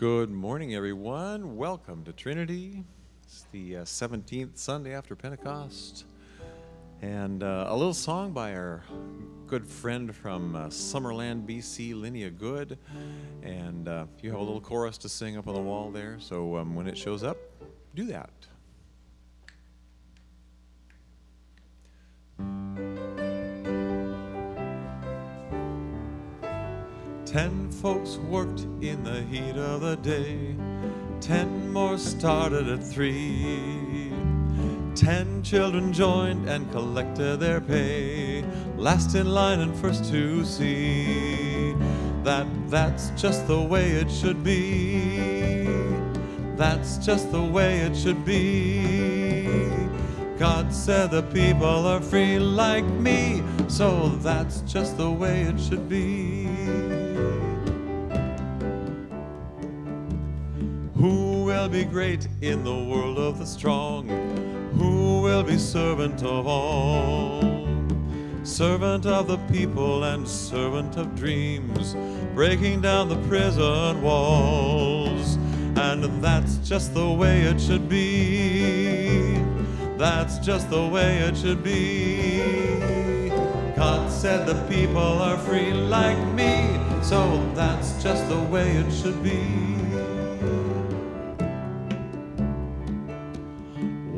Good morning, everyone. Welcome to Trinity. It's the uh, 17th Sunday after Pentecost. And uh, a little song by our good friend from uh, Summerland, BC, Linnea Good. And uh, you have a little chorus to sing up on the wall there. So um, when it shows up, do that. Ten folks worked in the heat of the day. Ten more started at three. Ten children joined and collected their pay. Last in line and first to see that that's just the way it should be. That's just the way it should be. God said the people are free like me, so that's just the way it should be. Will be great in the world of the strong? Who will be servant of all? Servant of the people and servant of dreams, breaking down the prison walls. And that's just the way it should be. That's just the way it should be. God said the people are free like me, so that's just the way it should be.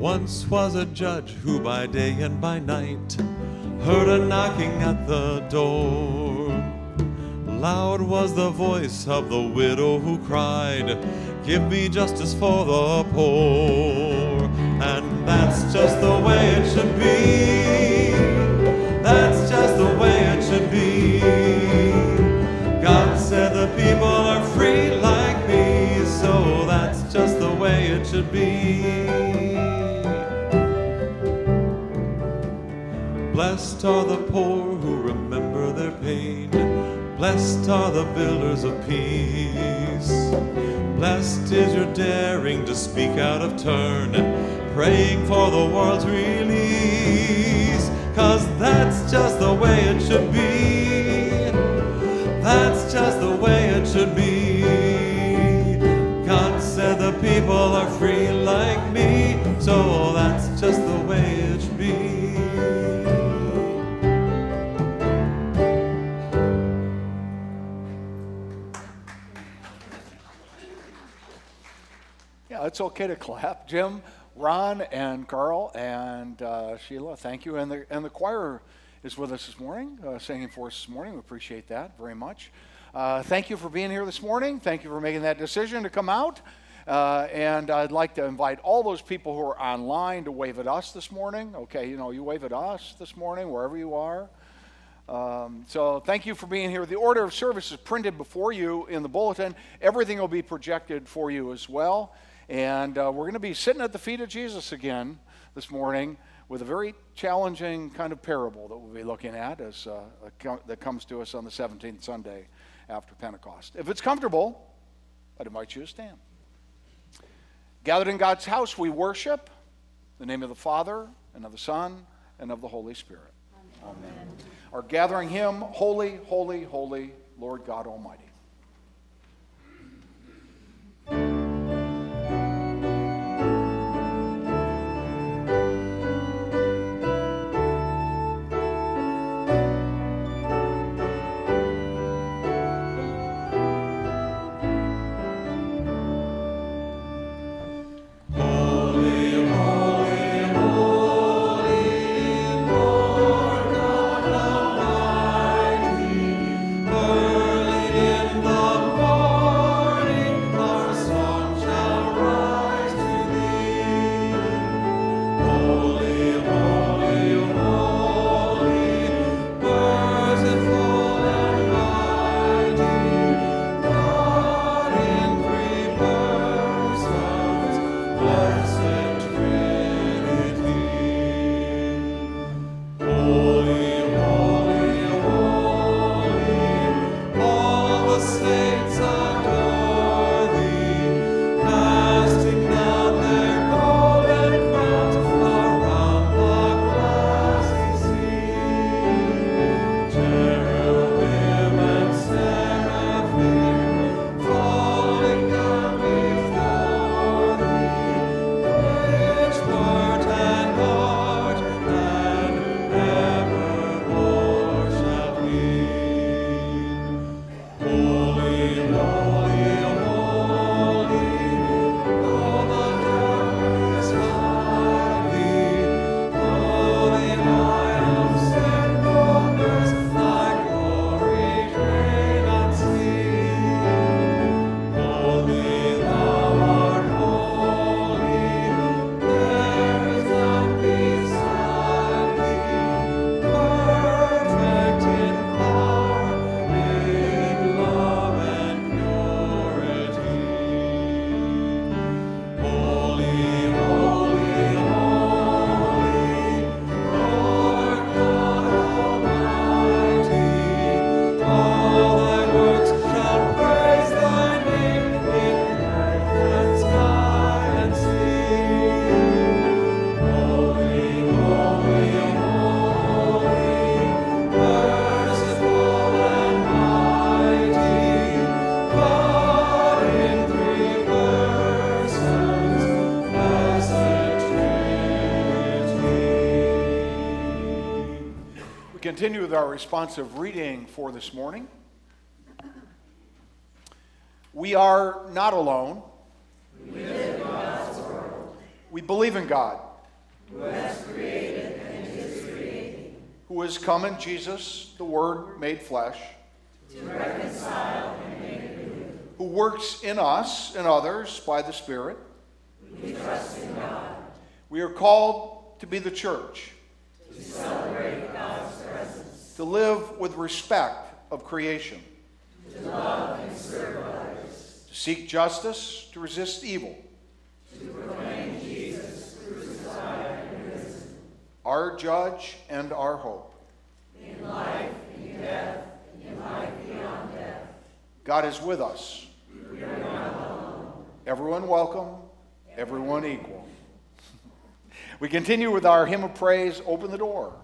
Once was a judge who by day and by night heard a knocking at the door. Loud was the voice of the widow who cried, Give me justice for the poor. And that's just the way it should be. That's just the way it should be. God said the people are free like me, so that's just the way it should be. Blessed are the poor who remember their pain. Blessed are the builders of peace. Blessed is your daring to speak out of turn, praying for the world's release. Cause that's just the way it should be. It's okay to clap. Jim, Ron, and Carl, and uh, Sheila, thank you. And the, and the choir is with us this morning, uh, singing for us this morning. We appreciate that very much. Uh, thank you for being here this morning. Thank you for making that decision to come out. Uh, and I'd like to invite all those people who are online to wave at us this morning. Okay, you know, you wave at us this morning, wherever you are. Um, so thank you for being here. The order of service is printed before you in the bulletin. Everything will be projected for you as well. And uh, we're going to be sitting at the feet of Jesus again this morning with a very challenging kind of parable that we'll be looking at as uh, that comes to us on the 17th Sunday after Pentecost. If it's comfortable, I'd invite you to stand. Gathered in God's house, we worship the name of the Father and of the Son and of the Holy Spirit. Amen. Amen. Our gathering hymn, Holy, Holy, Holy, Lord God Almighty. Continue with our responsive reading for this morning. We are not alone. We. We believe in God. Who has created and is creating. Who has come in Jesus, the Word made flesh. To reconcile and make new. Who works in us and others by the Spirit. We trust in God. We are called to be the church. To celebrate God's presence. To live with respect of creation. To love and serve others. To seek justice, to resist evil. To proclaim Jesus crucified and risen. Our judge and our hope. In life, in death, in life beyond death. God is with us. We are not alone. Everyone welcome, everyone equal. We continue with our hymn of praise, Open the Door.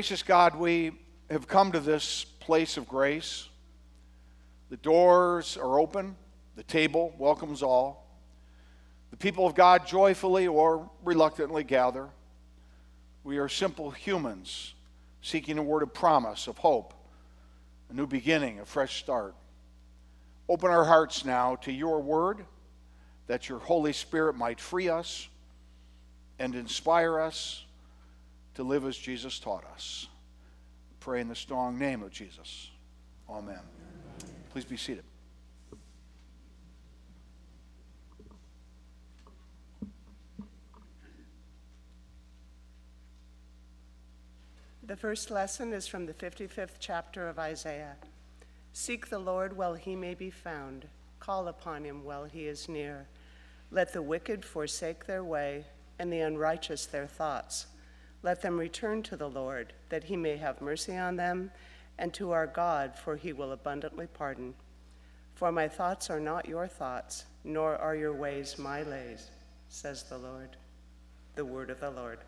Gracious God, we have come to this place of grace. The doors are open, the table welcomes all. The people of God joyfully or reluctantly gather. We are simple humans seeking a word of promise, of hope, a new beginning, a fresh start. Open our hearts now to your word that your Holy Spirit might free us and inspire us to live as Jesus taught us. Pray in the strong name of Jesus. Amen. Please be seated. The first lesson is from the 55th chapter of Isaiah. Seek the Lord while he may be found, call upon him while he is near. Let the wicked forsake their way, and the unrighteous their thoughts. Let them return to the Lord, that he may have mercy on them, and to our God, for he will abundantly pardon. For my thoughts are not your thoughts, nor are your ways my ways, says the Lord. The word of the Lord.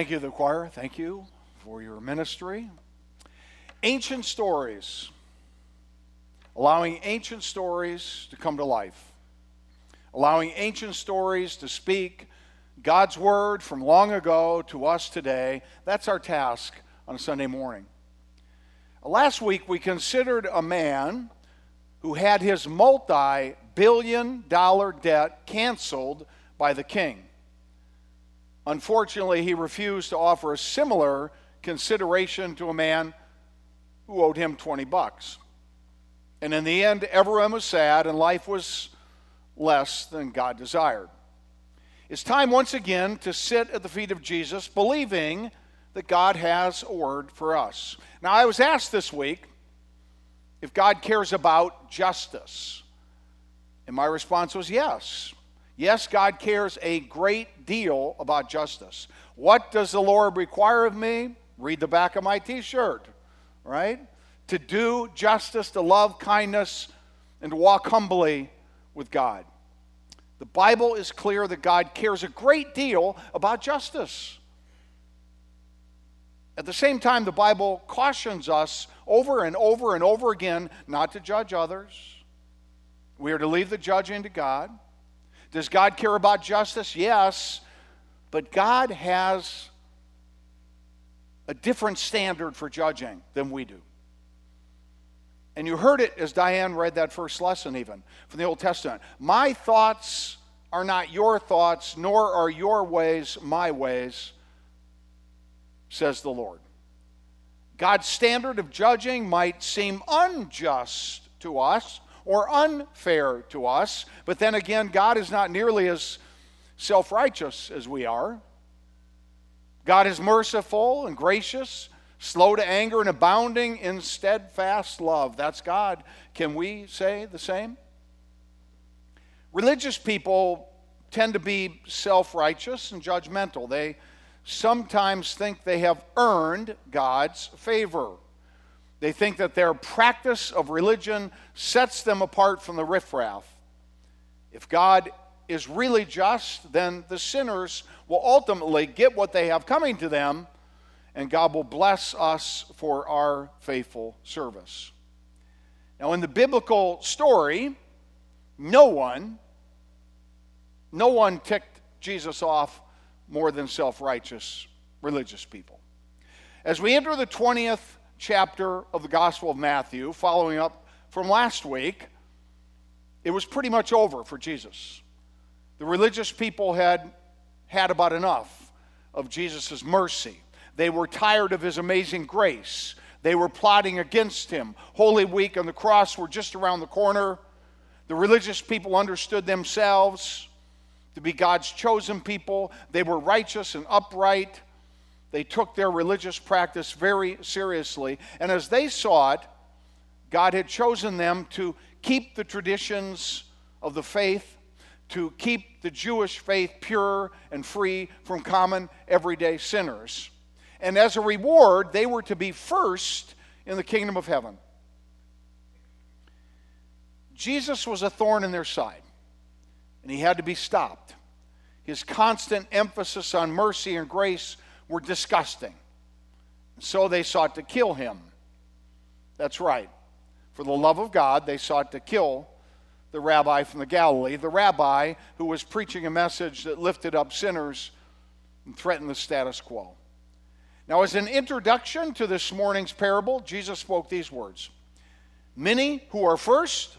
Thank you, the choir. Thank you for your ministry. Ancient stories, allowing ancient stories to come to life, allowing ancient stories to speak God's word from long ago to us today. That's our task on a Sunday morning. Last week, we considered a man who had his multi billion dollar debt canceled by the king. Unfortunately, he refused to offer a similar consideration to a man who owed him 20 bucks. And in the end, everyone was sad and life was less than God desired. It's time once again to sit at the feet of Jesus, believing that God has a word for us. Now, I was asked this week if God cares about justice. And my response was yes. Yes, God cares a great deal about justice. What does the Lord require of me? Read the back of my t shirt, right? To do justice, to love kindness, and to walk humbly with God. The Bible is clear that God cares a great deal about justice. At the same time, the Bible cautions us over and over and over again not to judge others. We are to leave the judging to God. Does God care about justice? Yes. But God has a different standard for judging than we do. And you heard it as Diane read that first lesson, even from the Old Testament. My thoughts are not your thoughts, nor are your ways my ways, says the Lord. God's standard of judging might seem unjust to us or unfair to us, but then again, God is not nearly as self righteous as we are. God is merciful and gracious, slow to anger, and abounding in steadfast love. That's God. Can we say the same? Religious people tend to be self righteous and judgmental. They sometimes think they have earned God's favor. They think that their practice of religion sets them apart from the riffraff. If God is really just, then the sinners will ultimately get what they have coming to them, and God will bless us for our faithful service. Now, in the biblical story, no one, no one ticked Jesus off more than self righteous religious people. As we enter the 20th chapter of the Gospel of Matthew, following up from last week, it was pretty much over for Jesus. The religious people had had about enough of Jesus' mercy. They were tired of his amazing grace. They were plotting against him. Holy Week and the cross were just around the corner. The religious people understood themselves to be God's chosen people. They were righteous and upright. They took their religious practice very seriously. And as they saw it, God had chosen them to keep the traditions of the faith, to keep the Jewish faith pure and free from common everyday sinners. And as a reward, they were to be first in the kingdom of heaven. Jesus was a thorn in their side, and he had to be stopped. His constant emphasis on mercy and grace were disgusting. So they sought to kill him. That's right. For the love of God, they sought to kill the rabbi from the Galilee, the rabbi who was preaching a message that lifted up sinners and threatened the status quo. Now, as an introduction to this morning's parable, Jesus spoke these words Many who are first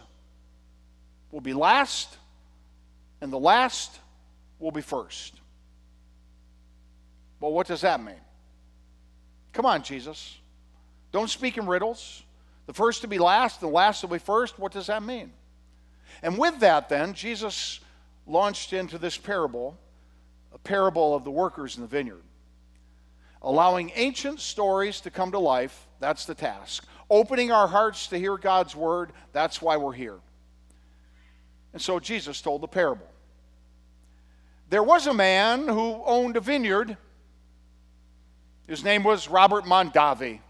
will be last, and the last will be first. Well, what does that mean? Come on, Jesus. Don't speak in riddles. The first to be last, the last to be first. What does that mean? And with that, then, Jesus launched into this parable, a parable of the workers in the vineyard. Allowing ancient stories to come to life, that's the task. Opening our hearts to hear God's word, that's why we're here. And so Jesus told the parable. There was a man who owned a vineyard. His name was Robert Mondavi.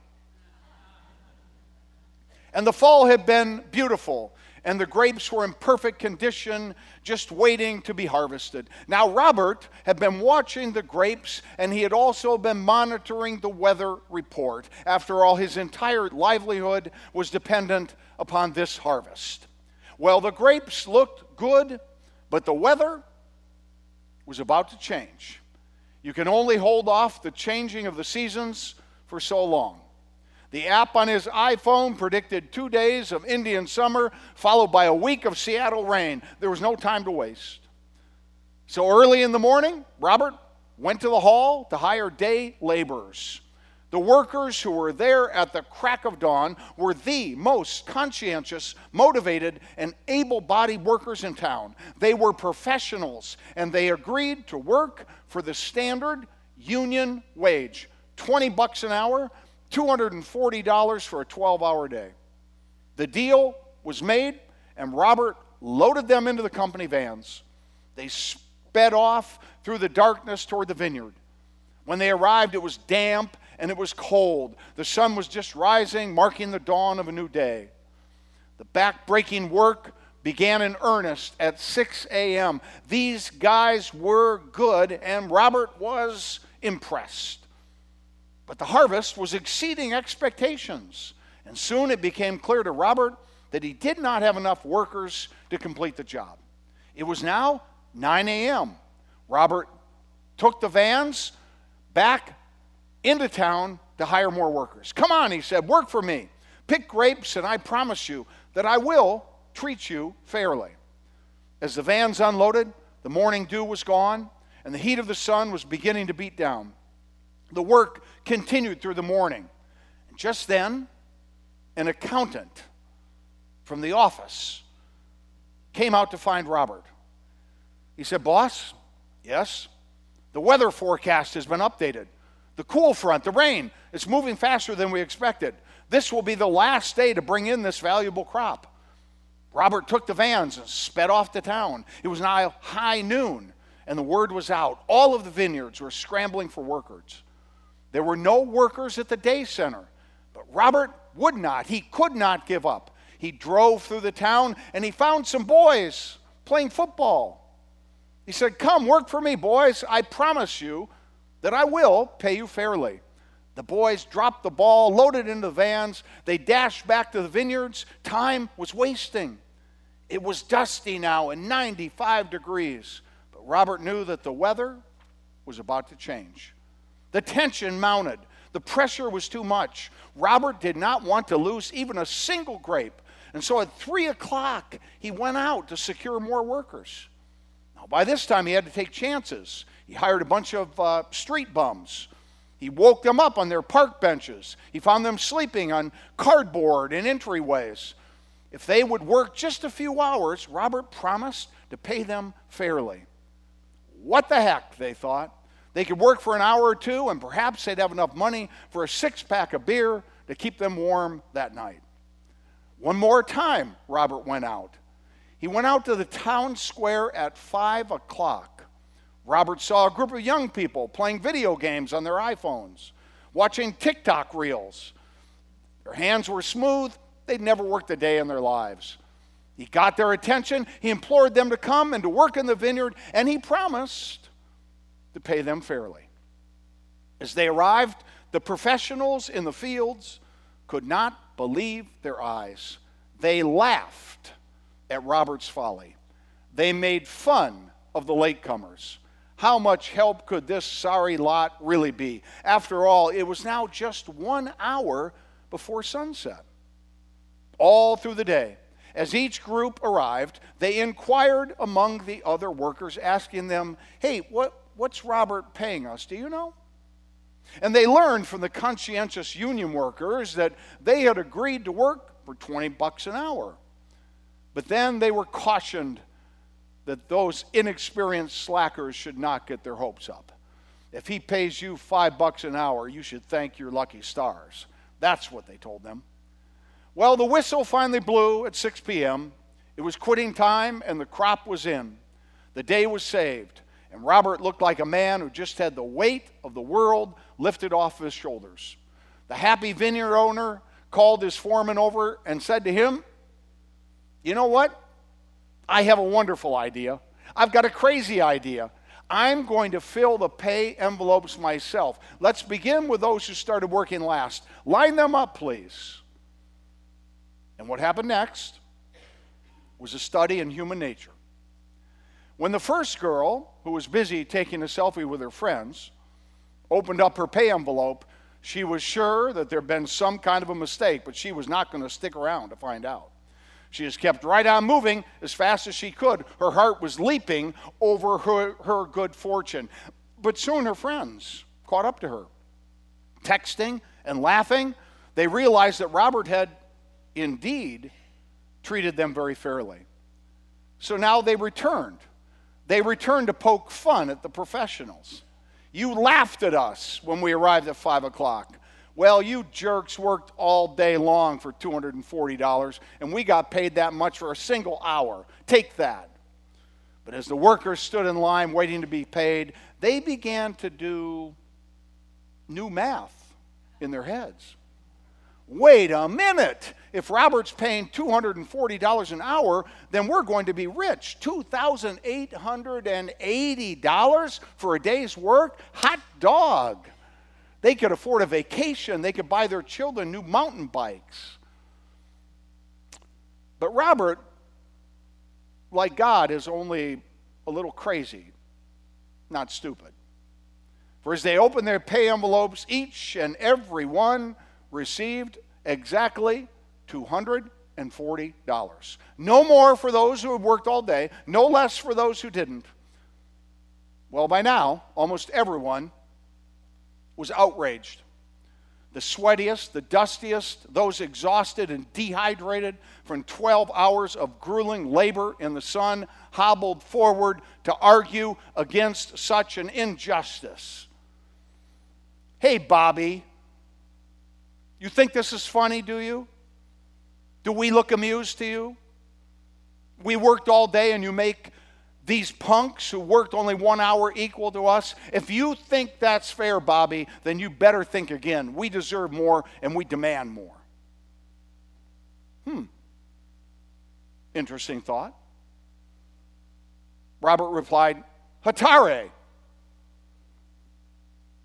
And the fall had been beautiful, and the grapes were in perfect condition, just waiting to be harvested. Now, Robert had been watching the grapes, and he had also been monitoring the weather report. After all, his entire livelihood was dependent upon this harvest. Well, the grapes looked good, but the weather was about to change. You can only hold off the changing of the seasons for so long. The app on his iPhone predicted two days of Indian summer, followed by a week of Seattle rain. There was no time to waste. So early in the morning, Robert went to the hall to hire day laborers. The workers who were there at the crack of dawn were the most conscientious, motivated, and able bodied workers in town. They were professionals, and they agreed to work for the standard union wage 20 bucks an hour $240 for a 12 hour day. The deal was made, and Robert loaded them into the company vans. They sped off through the darkness toward the vineyard. When they arrived, it was damp and it was cold. The sun was just rising, marking the dawn of a new day. The back-breaking work began in earnest at 6 a.m. These guys were good, and Robert was impressed. But the harvest was exceeding expectations. And soon it became clear to Robert that he did not have enough workers to complete the job. It was now 9 a.m. Robert took the vans back into town to hire more workers. Come on, he said, work for me. Pick grapes, and I promise you that I will treat you fairly. As the vans unloaded, the morning dew was gone, and the heat of the sun was beginning to beat down. The work continued through the morning. Just then, an accountant from the office came out to find Robert. He said, Boss, yes, the weather forecast has been updated. The cool front, the rain, it's moving faster than we expected. This will be the last day to bring in this valuable crop. Robert took the vans and sped off to town. It was now high noon, and the word was out. All of the vineyards were scrambling for workers. There were no workers at the day center, but Robert would not. He could not give up. He drove through the town and he found some boys playing football. He said, Come, work for me, boys. I promise you that I will pay you fairly. The boys dropped the ball, loaded into the vans. They dashed back to the vineyards. Time was wasting. It was dusty now and 95 degrees. But Robert knew that the weather was about to change. The tension mounted. The pressure was too much. Robert did not want to lose even a single grape. And so at 3 o'clock, he went out to secure more workers. Now, by this time, he had to take chances. He hired a bunch of uh, street bums. He woke them up on their park benches. He found them sleeping on cardboard in entryways. If they would work just a few hours, Robert promised to pay them fairly. What the heck, they thought. They could work for an hour or two, and perhaps they'd have enough money for a six pack of beer to keep them warm that night. One more time, Robert went out. He went out to the town square at five o'clock. Robert saw a group of young people playing video games on their iPhones, watching TikTok reels. Their hands were smooth, they'd never worked a day in their lives. He got their attention, he implored them to come and to work in the vineyard, and he promised to pay them fairly. As they arrived, the professionals in the fields could not believe their eyes. They laughed at Robert's folly. They made fun of the latecomers. How much help could this sorry lot really be? After all, it was now just one hour before sunset. All through the day, as each group arrived, they inquired among the other workers, asking them, Hey, what, what's Robert paying us? Do you know? And they learned from the conscientious union workers that they had agreed to work for 20 bucks an hour. But then they were cautioned that those inexperienced slackers should not get their hopes up. If he pays you five bucks an hour, you should thank your lucky stars. That's what they told them. Well, the whistle finally blew at 6 p.m. It was quitting time, and the crop was in. The day was saved, and Robert looked like a man who just had the weight of the world lifted off his shoulders. The happy vineyard owner called his foreman over and said to him, You know what? I have a wonderful idea. I've got a crazy idea. I'm going to fill the pay envelopes myself. Let's begin with those who started working last. Line them up, please. And what happened next was a study in human nature. When the first girl, who was busy taking a selfie with her friends, opened up her pay envelope, she was sure that there had been some kind of a mistake, but she was not going to stick around to find out. She just kept right on moving as fast as she could. Her heart was leaping over her, her good fortune. But soon her friends caught up to her. Texting and laughing, they realized that Robert had indeed treated them very fairly. So now they returned. They returned to poke fun at the professionals. You laughed at us when we arrived at 5 o'clock. Well, you jerks worked all day long for $240, and we got paid that much for a single hour. Take that. But as the workers stood in line waiting to be paid, they began to do new math in their heads. Wait a minute. If Robert's paying $240 an hour, then we're going to be rich. $2,880 for a day's work? Hot dog. They could afford a vacation. They could buy their children new mountain bikes. But Robert, like God, is only a little crazy, not stupid. For as they opened their pay envelopes, each and every one received exactly $240. No more for those who had worked all day, no less for those who didn't. Well, by now, almost everyone was outraged. The sweatiest, the dustiest, those exhausted and dehydrated from 12 hours of grueling labor in the sun hobbled forward to argue against such an injustice. Hey, Bobby, you think this is funny, do you? Do we look amused to you? We worked all day and you make these punks who worked only one hour equal to us. If you think that's fair, Bobby, then you better think again. We deserve more and we demand more. Hmm. Interesting thought. Robert replied, Hetaire,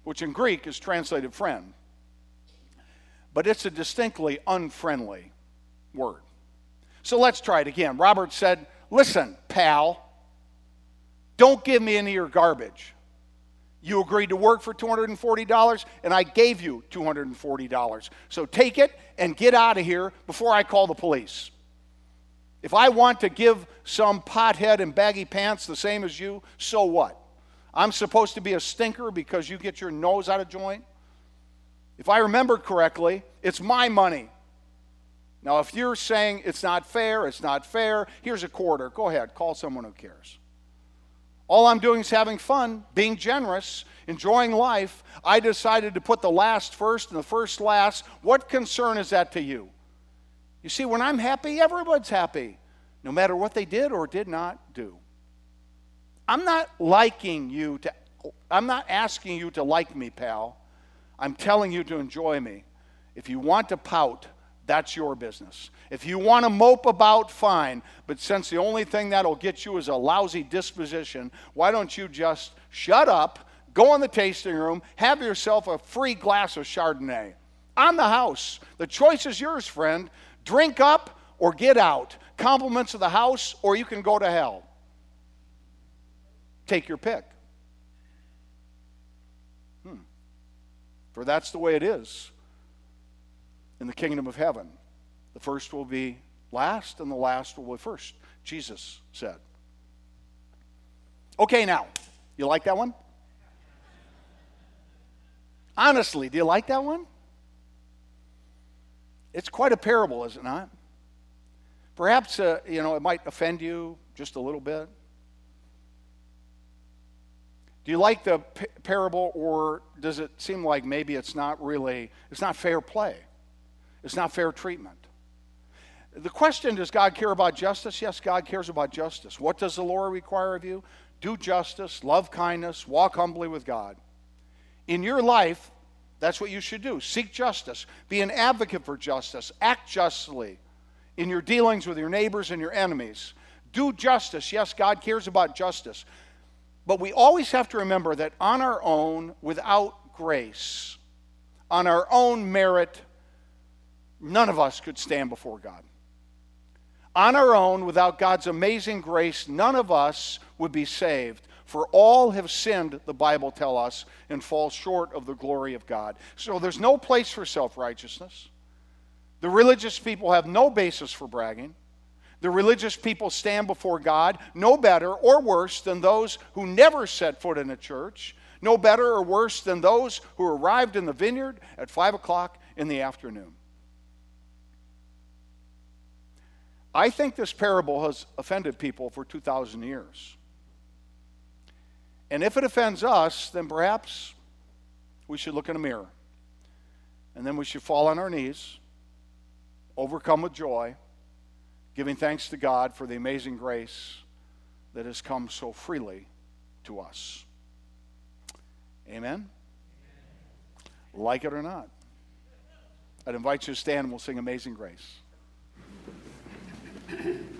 which in Greek is translated friend but it's a distinctly unfriendly word. So let's try it again. Robert said, Listen, pal, Don't give me any of your garbage. You agreed to work for $240, and I gave you $240. So take it and get out of here before I call the police. If I want to give some pothead in baggy pants the same as you, so what? I'm supposed to be a stinker because you get your nose out of joint? If I remember correctly, it's my money. Now, if you're saying it's not fair, it's not fair, here's a quarter. Go ahead, call someone who cares. All I'm doing is having fun, being generous, enjoying life. I decided to put the last first and the first last. What concern is that to you? You see, when I'm happy, everyone's happy, no matter what they did or did not do. I'm not liking you to, I'm not asking you to like me, pal. I'm telling you to enjoy me. If you want to pout, that's your business. If you want to mope about, fine. But since the only thing that'll get you is a lousy disposition, why don't you just shut up, go in the tasting room, have yourself a free glass of Chardonnay? On the house. The choice is yours, friend. Drink up or get out. Compliments of the house, or you can go to hell. Take your pick. Hmm. For that's the way it is in the kingdom of heaven. The first will be last, and the last will be first, Jesus said. Okay, now, you like that one? Honestly, do you like that one? It's quite a parable, is it not? Perhaps, uh, you know, it might offend you just a little bit. Do you like the parable, or does it seem like maybe it's not really, it's not fair play? It's not fair treatment. The question does God care about justice? Yes, God cares about justice. What does the Lord require of you? Do justice, love kindness, walk humbly with God. In your life, that's what you should do. Seek justice, be an advocate for justice, act justly in your dealings with your neighbors and your enemies. Do justice. Yes, God cares about justice. But we always have to remember that on our own, without grace, on our own merit, none of us could stand before God. On our own, without God's amazing grace, none of us would be saved. For all have sinned, the Bible tells us, and fall short of the glory of God. So there's no place for self righteousness. The religious people have no basis for bragging. The religious people stand before God no better or worse than those who never set foot in a church, no better or worse than those who arrived in the vineyard at 5 o'clock in the afternoon. I think this parable has offended people for 2,000 years. And if it offends us, then perhaps we should look in a mirror. And then we should fall on our knees, overcome with joy, giving thanks to God for the amazing grace that has come so freely to us. Amen? Like it or not. I'd invite you to stand and we'll sing Amazing Grace. Amazing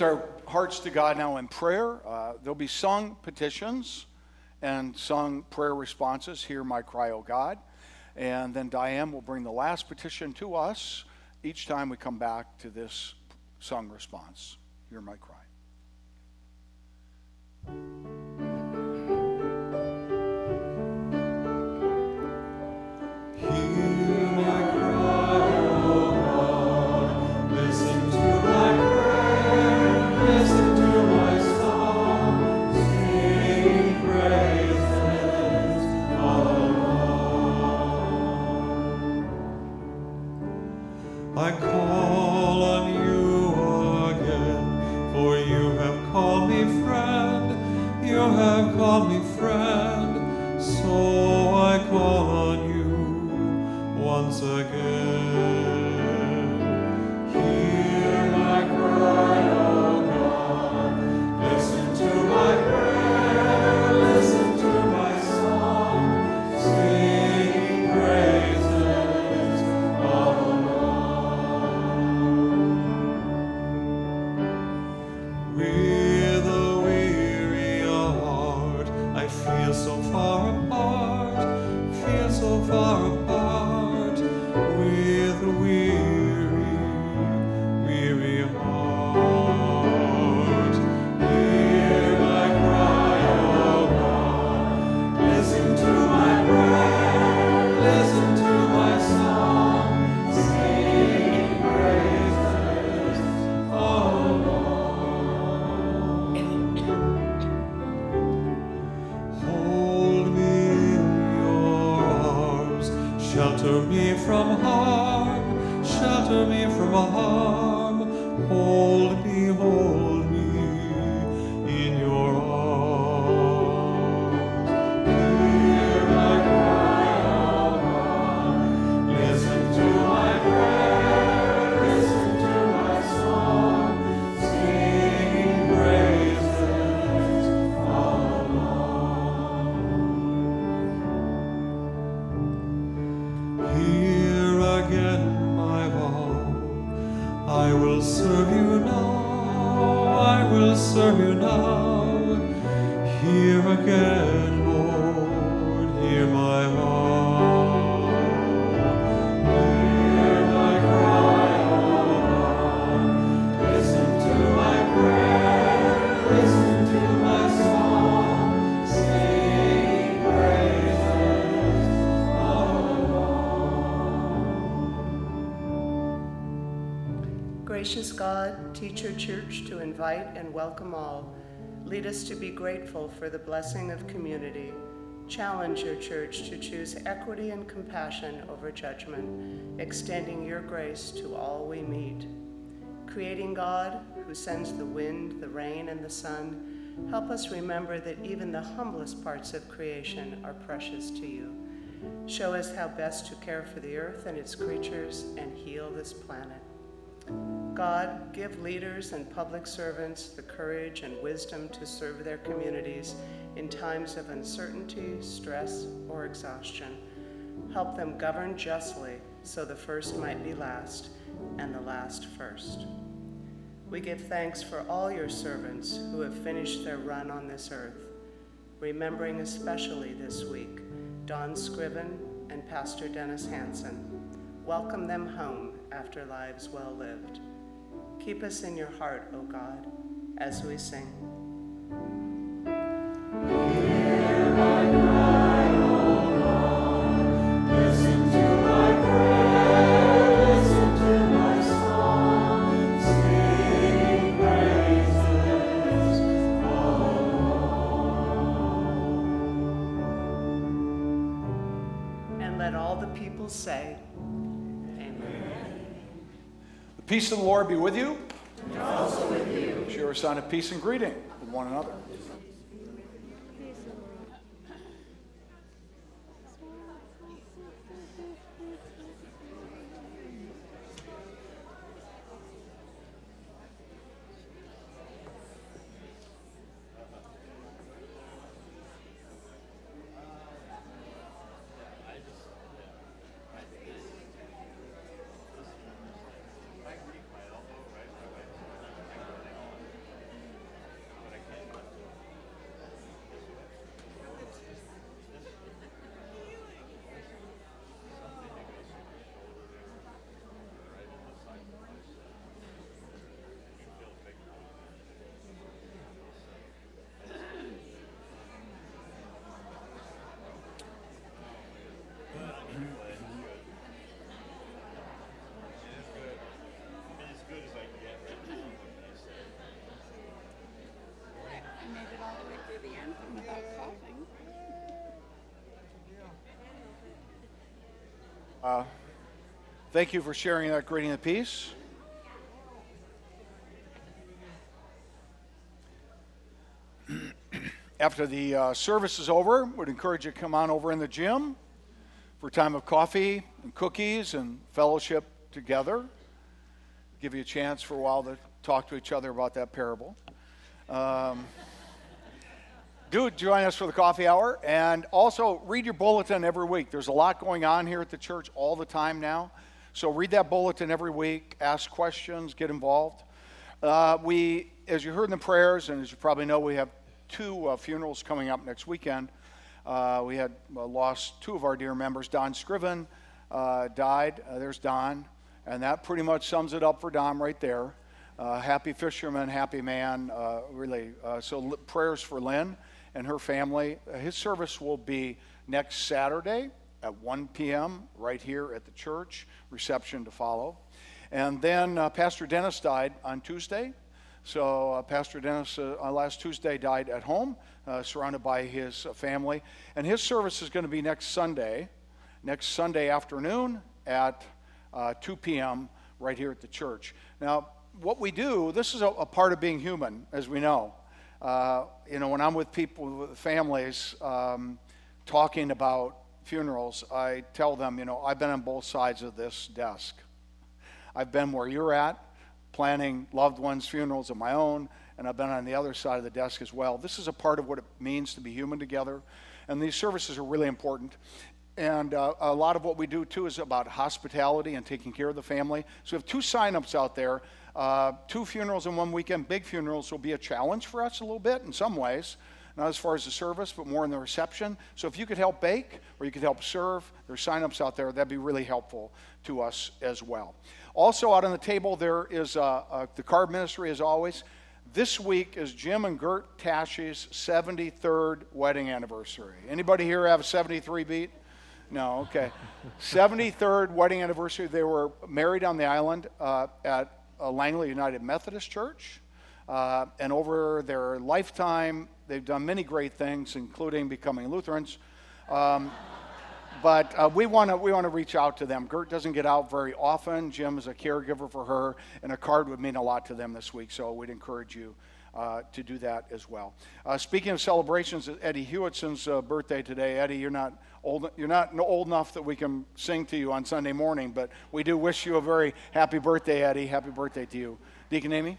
lift our hearts to God now in prayer. Uh, there'll be sung petitions and sung prayer responses. Hear my cry, O God. And then Diane will bring the last petition to us each time we come back to this sung response. Hear my cry. Invite and welcome all. Lead us to be grateful for the blessing of community. Challenge your church to choose equity and compassion over judgment, extending your grace to all we meet. Creating God, who sends the wind, the rain, and the sun, help us remember that even the humblest parts of creation are precious to you. Show us how best to care for the earth and its creatures and heal this planet. God, give leaders and public servants the courage and wisdom to serve their communities in times of uncertainty, stress, or exhaustion. Help them govern justly so the first might be last and the last first. We give thanks for all your servants who have finished their run on this earth, remembering especially this week Don Scriven and Pastor Dennis Hansen. Welcome them home after lives well lived. Keep us in your heart, O God, as we sing. Peace of the Lord be with you. And also with you. Share a sign of peace and greeting with one another. Thank you for sharing that greeting of peace. After the uh, service is over, would encourage you to come on over in the gym for a time of coffee and cookies and fellowship together. Give you a chance for a while to talk to each other about that parable. Um, do join us for the coffee hour and also read your bulletin every week. There's a lot going on here at the church all the time now. So read that bulletin every week, ask questions, get involved. Uh, we, as you heard in the prayers, and as you probably know, we have two uh, funerals coming up next weekend. Uh, we had uh, lost two of our dear members. Don Scriven uh, died. Uh, there's Don. And that pretty much sums it up for Don right there. Happy fisherman, happy man, really. So prayers for Lynn and her family. Uh, his service will be next Saturday at 1 p.m. right here at the church. Reception to follow. And then uh, Pastor Dennis died on Tuesday. So uh, Pastor Dennis uh, last Tuesday died at home, uh, surrounded by his uh, family. And his service is going to be next Sunday, next Sunday afternoon at uh, 2 p.m. right here at the church. Now, what we do, this is a, a part of being human, as we know. Uh, you know, when I'm with people, with families, um, talking about funerals, I tell them, you know, I've been on both sides of this desk. I've been where you're at, planning loved ones' funerals of my own, and I've been on the other side of the desk as well. This is a part of what it means to be human together, and these services are really important. And uh, a lot of what we do too is about hospitality and taking care of the family. So we have two signups out there. Uh, two funerals in one weekend. Big funerals will be a challenge for us a little bit in some ways not as far as the service, but more in the reception. So if you could help bake or you could help serve, there's signups out there. That'd be really helpful to us as well. Also, out on the table, there is uh, uh, the card ministry as always. This week is Jim and Gert Tash's 73rd wedding anniversary. Anybody here have a 73 beat? No, okay. 73rd wedding anniversary. They were married on the island uh, at Langley United Methodist Church. Uh, and over their lifetime, they've done many great things, including becoming Lutherans. Um, but uh, we want to we want to reach out to them. Gert doesn't get out very often. Jim is a caregiver for her, and a card would mean a lot to them this week. So we'd encourage you uh, to do that as well. Uh, speaking of celebrations, Eddie Hewittson's uh, birthday today. Eddie, you're not old you're not old enough that we can sing to you on Sunday morning, but we do wish you a very happy birthday, Eddie. Happy birthday to you, Deacon Amy.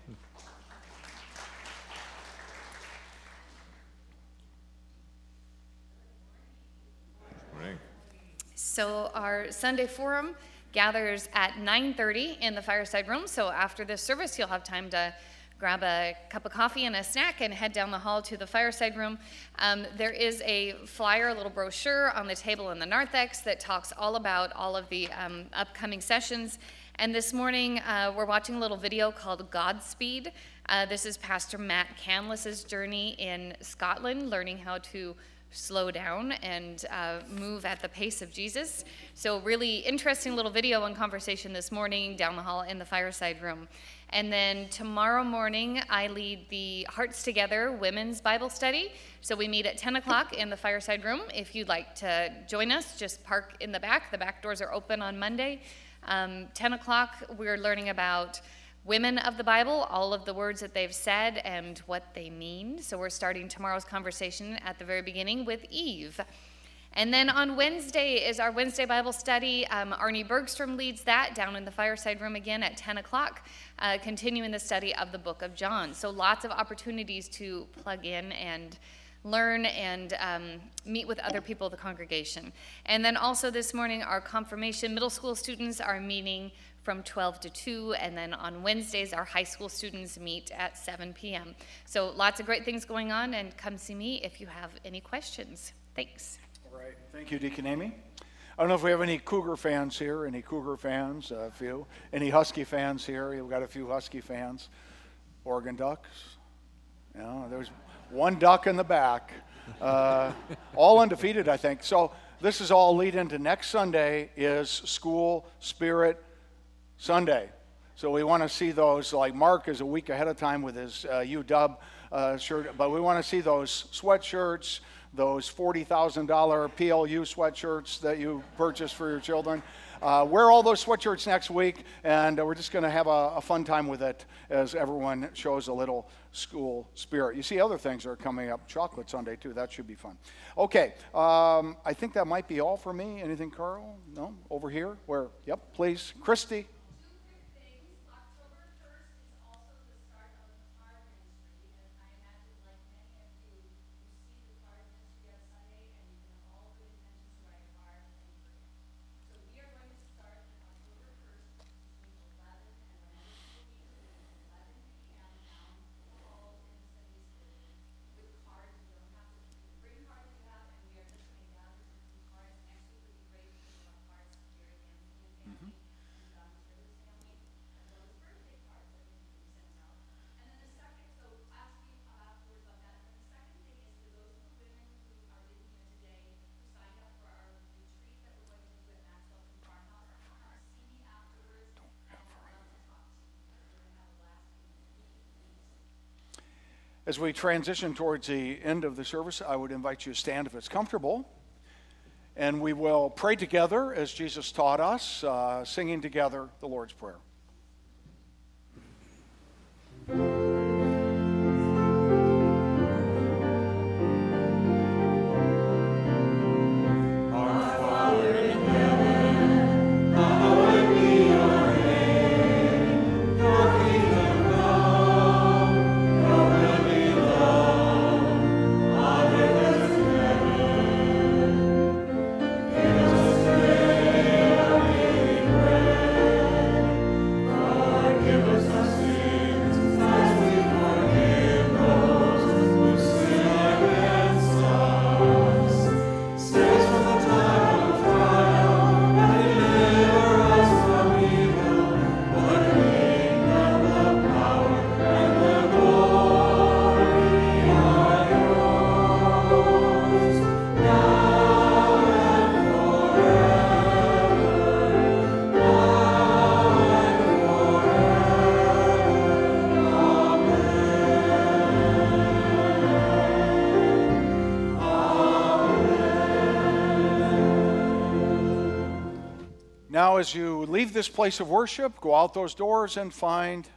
So our Sunday forum gathers at 9:30 in the fireside room. So after this service, you'll have time to grab a cup of coffee and a snack and head down the hall to the fireside room. Um, there is a flyer, a little brochure on the table in the narthex that talks all about all of the um, upcoming sessions. And this morning, uh, we're watching a little video called Godspeed. Uh, this is Pastor Matt Canlis's journey in Scotland, learning how to slow down and uh, move at the pace of Jesus. So, really interesting little video and conversation this morning down the hall in the fireside room. And then tomorrow morning, I lead the Hearts Together Women's Bible Study. So, we meet at 10 o'clock in the fireside room. If you'd like to join us, just park in the back. The back doors are open on Monday. Um, 10 o'clock, we're learning about women of the Bible, all of the words that they've said and what they mean. So we're starting tomorrow's conversation at the very beginning with Eve. And then on Wednesday is our Wednesday Bible study. Um, Arnie Bergstrom leads that down in the fireside room again at 10 o'clock, uh, continuing the study of the book of John. So lots of opportunities to plug in and learn and um, meet with other people of the congregation. And then also this morning, our confirmation middle school students are meeting from 12 to 2, and then on Wednesdays, our high school students meet at 7 p.m. So lots of great things going on, and come see me if you have any questions. Thanks. All right. Thank you, Deacon Amy. I don't know if we have any Cougar fans here. Any Cougar fans? A few. Any Husky fans here? We've got a few Husky fans. Oregon Ducks. You know, there's one duck in the back. Uh, all undefeated, I think. So this is all lead into next Sunday is school spirit Sunday. So we want to see those, like Mark is a week ahead of time with his uh, UW uh, shirt, but we want to see those sweatshirts, those $40,000 PLU sweatshirts that you purchased for your children. Uh, wear all those sweatshirts next week, and we're just going to have a, a fun time with it as everyone shows a little school spirit. You see, other things are coming up. Chocolate Sunday, too. That should be fun. Okay, um, I think that might be all for me. Anything, Carl? No? Over here? Where? Yep, please. Christy. As we transition towards the end of the service, I would invite you to stand if it's comfortable. And we will pray together as Jesus taught us, uh, singing together the Lord's Prayer. As you leave this place of worship, go out those doors and find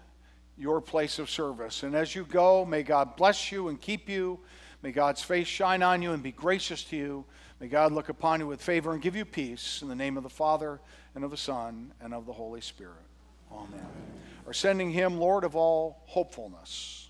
your place of service. And as you go, may God bless you and keep you. May God's face shine on you and be gracious to you. May God look upon you with favor and give you peace. In the name of the Father, and of the Son, and of the Holy Spirit. Amen. Our sending hymn Lord of all hopefulness.